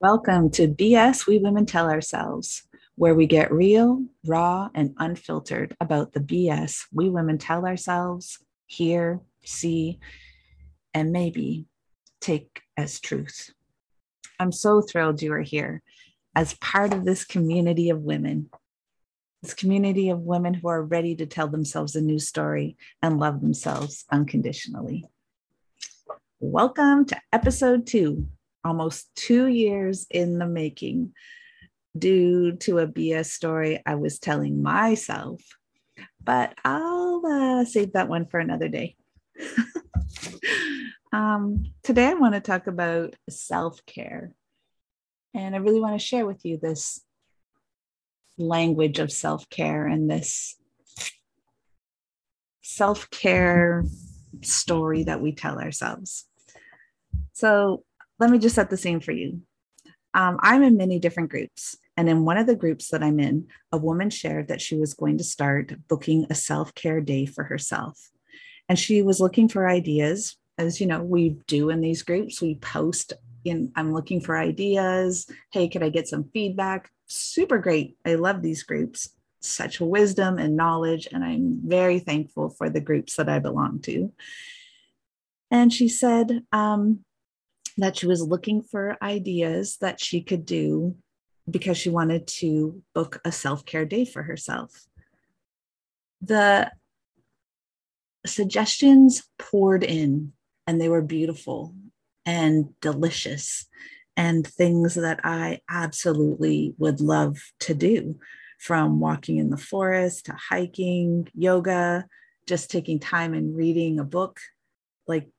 Welcome to BS We Women Tell Ourselves, where we get real, raw, and unfiltered about the BS we women tell ourselves, hear, see, and maybe take as truth. I'm so thrilled you are here as part of this community of women, this community of women who are ready to tell themselves a new story and love themselves unconditionally. Welcome to episode two almost two years in the making due to a BS story I was telling myself. But I'll uh, save that one for another day. um, today, I want to talk about self care. And I really want to share with you this language of self care and this self care story that we tell ourselves. So, let me just set the scene for you. Um, I'm in many different groups. And in one of the groups that I'm in, a woman shared that she was going to start booking a self care day for herself. And she was looking for ideas, as you know, we do in these groups. We post in, I'm looking for ideas. Hey, could I get some feedback? Super great. I love these groups, such wisdom and knowledge. And I'm very thankful for the groups that I belong to. And she said, um, that she was looking for ideas that she could do because she wanted to book a self care day for herself. The suggestions poured in and they were beautiful and delicious and things that I absolutely would love to do from walking in the forest to hiking, yoga, just taking time and reading a book. Like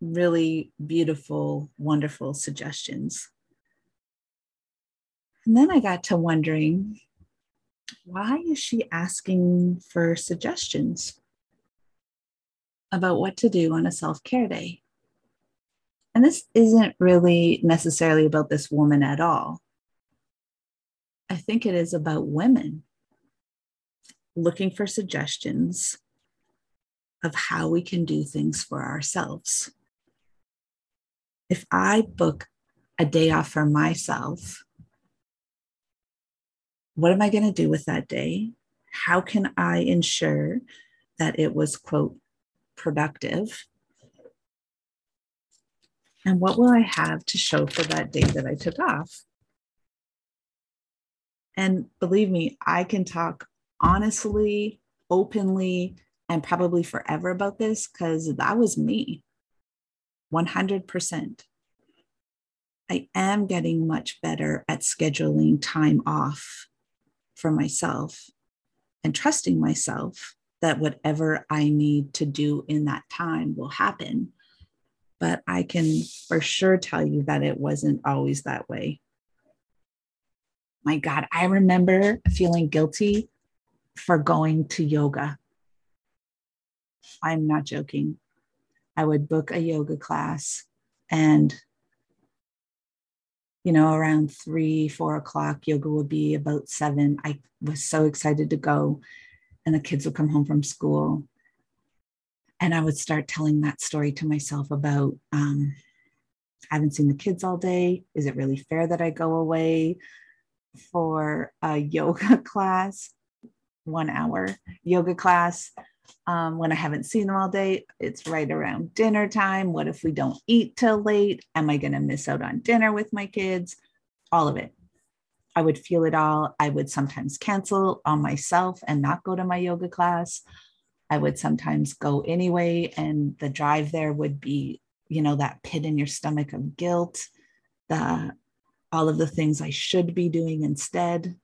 really beautiful, wonderful suggestions. And then I got to wondering why is she asking for suggestions about what to do on a self care day? And this isn't really necessarily about this woman at all. I think it is about women looking for suggestions of how we can do things for ourselves if I book a day off for myself, what am I going to do with that day? How can I ensure that it was, quote, productive? And what will I have to show for that day that I took off? And believe me, I can talk honestly, openly, and probably forever about this because that was me. 100%. I am getting much better at scheduling time off for myself and trusting myself that whatever I need to do in that time will happen. But I can for sure tell you that it wasn't always that way. My God, I remember feeling guilty for going to yoga. I'm not joking. I would book a yoga class and you know, around three, four o'clock, yoga would be about seven. I was so excited to go, and the kids would come home from school. And I would start telling that story to myself about um, I haven't seen the kids all day. Is it really fair that I go away for a yoga class, one hour yoga class? Um, when I haven't seen them all day. It's right around dinner time. What if we don't eat till late? Am I going to miss out on dinner with my kids? All of it. I would feel it all. I would sometimes cancel on myself and not go to my yoga class. I would sometimes go anyway, and the drive there would be, you know, that pit in your stomach of guilt, the all of the things I should be doing instead.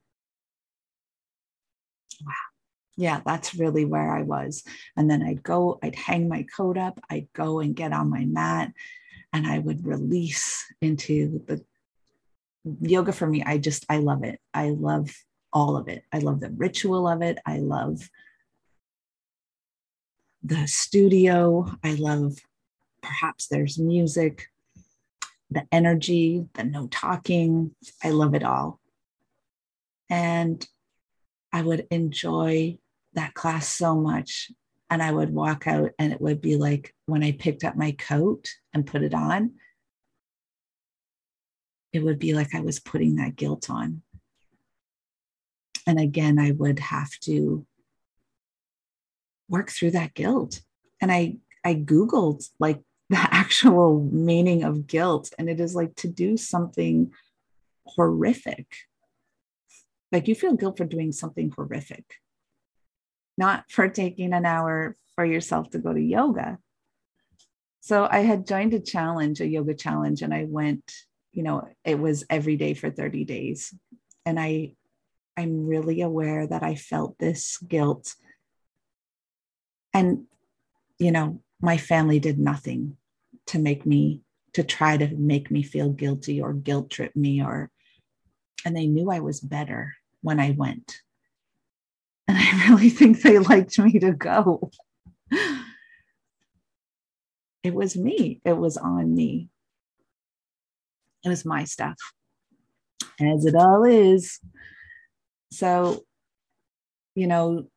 Yeah, that's really where I was. And then I'd go, I'd hang my coat up, I'd go and get on my mat, and I would release into the yoga for me. I just, I love it. I love all of it. I love the ritual of it. I love the studio. I love perhaps there's music, the energy, the no talking. I love it all. And I would enjoy that class so much. And I would walk out, and it would be like when I picked up my coat and put it on, it would be like I was putting that guilt on. And again, I would have to work through that guilt. And I I googled like the actual meaning of guilt and it is like to do something horrific. Like you feel guilt for doing something horrific. Not for taking an hour for yourself to go to yoga. So I had joined a challenge, a yoga challenge, and I went, you know, it was every day for 30 days. And I I'm really aware that I felt this guilt. And, you know, my family did nothing to make me, to try to make me feel guilty or guilt trip me or, and they knew I was better when I went. And I really think they liked me to go. It was me, it was on me. It was my stuff, as it all is. So, you know,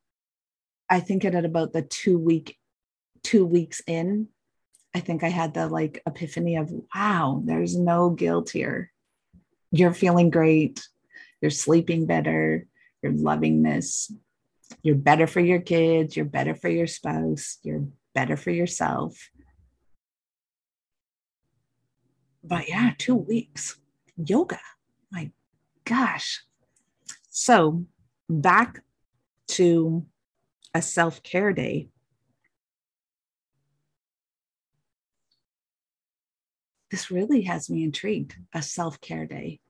I think at about the two week, two weeks in, I think I had the like epiphany of, wow, there's no guilt here. You're feeling great. You're sleeping better. You're loving this. You're better for your kids. You're better for your spouse. You're better for yourself. But yeah, two weeks yoga. My gosh, so, back to a self care day. This really has me intrigued a self care day.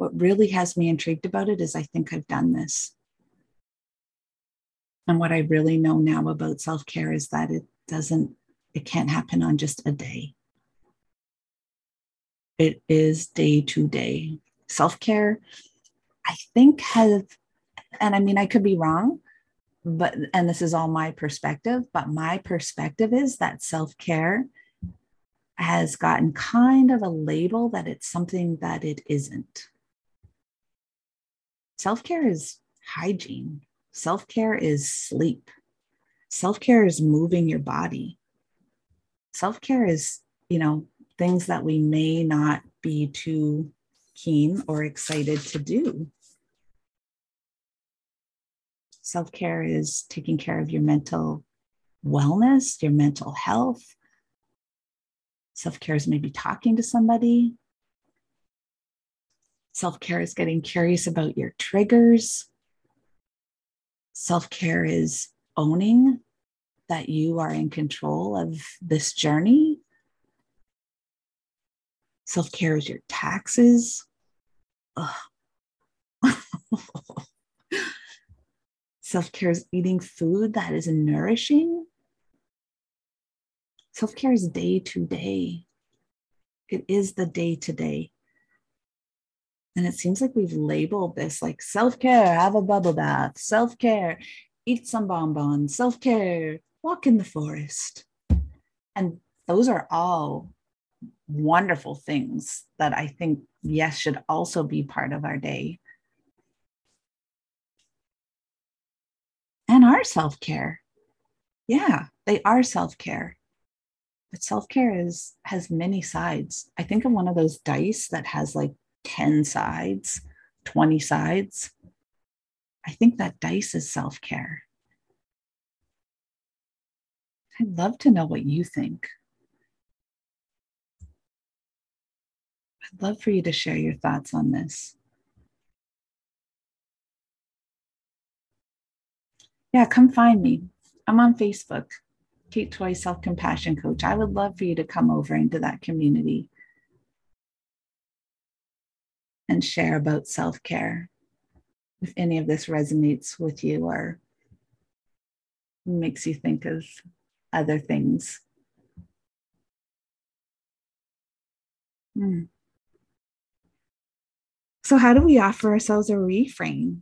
What really has me intrigued about it is I think I've done this. And what I really know now about self care is that it doesn't, it can't happen on just a day it is day to day. Self care, I think, has, and I mean, I could be wrong, but, and this is all my perspective, but my perspective is that self care has gotten kind of a label that it's something that it isn't. Self care is hygiene, self care is sleep, self care is moving your body. Self care is, you know, things that we may not be too keen or excited to do. Self care is taking care of your mental wellness, your mental health. Self care is maybe talking to somebody. Self care is getting curious about your triggers. Self care is owning that you are in control of this journey Self care is your taxes. Self care is eating food that is nourishing. Self care is day to day. It is the day to day. And it seems like we've labeled this like self care, have a bubble bath, self care, eat some bonbons, self care, walk in the forest. And those are all wonderful things that I think, yes, should also be part of our day. And our self care. Yeah, they are self care. But self care is has many sides. I think of one of those dice that has like 10 sides, 20 sides. I think that dice is self care. I'd love to know what you think. I'd love for you to share your thoughts on this. Yeah, come find me. I'm on Facebook, Kate Toy Self Compassion Coach. I would love for you to come over into that community and share about self care. If any of this resonates with you or makes you think of other things. Hmm. So, how do we offer ourselves a reframe?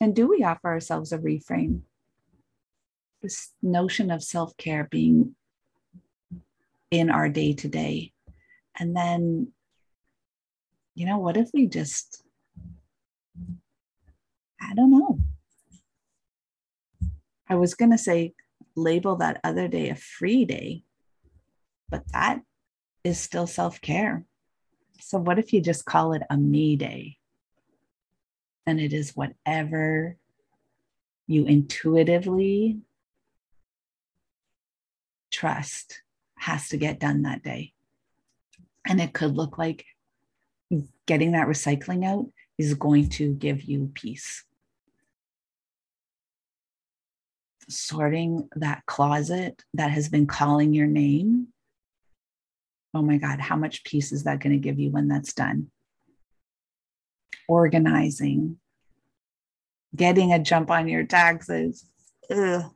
And do we offer ourselves a reframe? This notion of self care being in our day to day. And then, you know, what if we just, I don't know. I was going to say, label that other day a free day, but that is still self care. So, what if you just call it a me day? And it is whatever you intuitively trust has to get done that day. And it could look like getting that recycling out is going to give you peace. Sorting that closet that has been calling your name. Oh my God, how much peace is that going to give you when that's done? Organizing, getting a jump on your taxes. Ugh.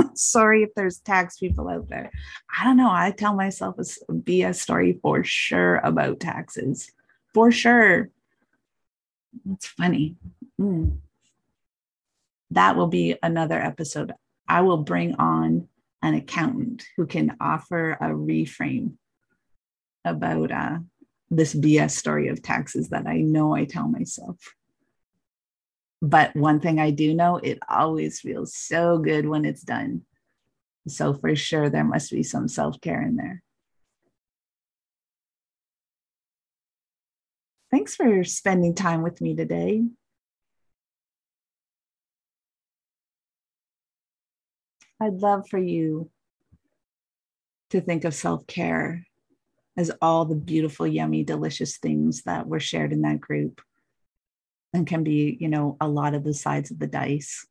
Sorry if there's tax people out there. I don't know. I tell myself a BS story for sure about taxes. For sure. It's funny. Mm. That will be another episode. I will bring on an accountant who can offer a reframe about uh, this BS story of taxes that I know I tell myself. But one thing I do know, it always feels so good when it's done. So for sure, there must be some self care in there. Thanks for spending time with me today. I'd love for you to think of self care as all the beautiful, yummy, delicious things that were shared in that group and can be, you know, a lot of the sides of the dice.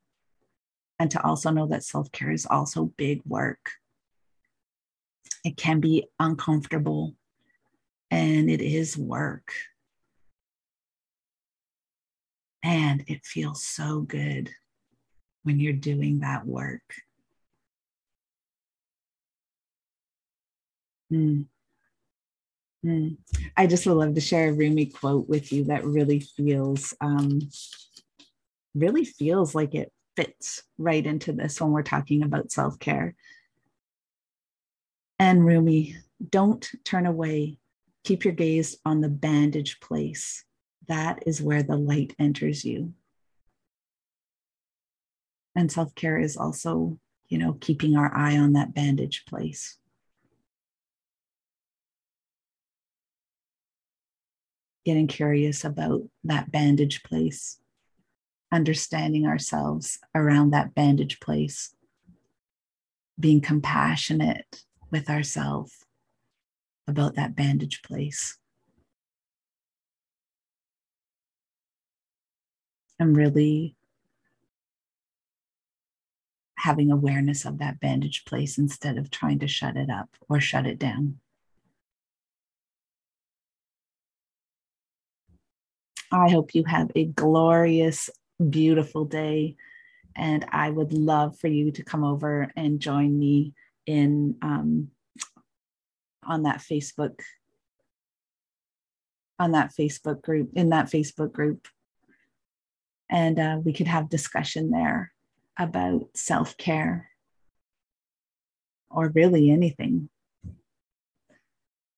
And to also know that self care is also big work. It can be uncomfortable and it is work. And it feels so good when you're doing that work. Mm. Mm. I just would love to share a Rumi quote with you that really feels um, really feels like it fits right into this when we're talking about self-care. And Rumi, don't turn away. Keep your gaze on the bandage place. That is where the light enters you. And self-care is also, you know, keeping our eye on that bandage place. Getting curious about that bandage place, understanding ourselves around that bandage place, being compassionate with ourselves about that bandage place. And really having awareness of that bandage place instead of trying to shut it up or shut it down. I hope you have a glorious, beautiful day. And I would love for you to come over and join me in um, on that Facebook on that Facebook group in that Facebook group, and uh, we could have discussion there about self care or really anything.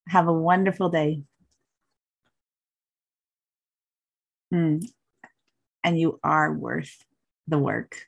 Have a wonderful day. Mm. And you are worth the work.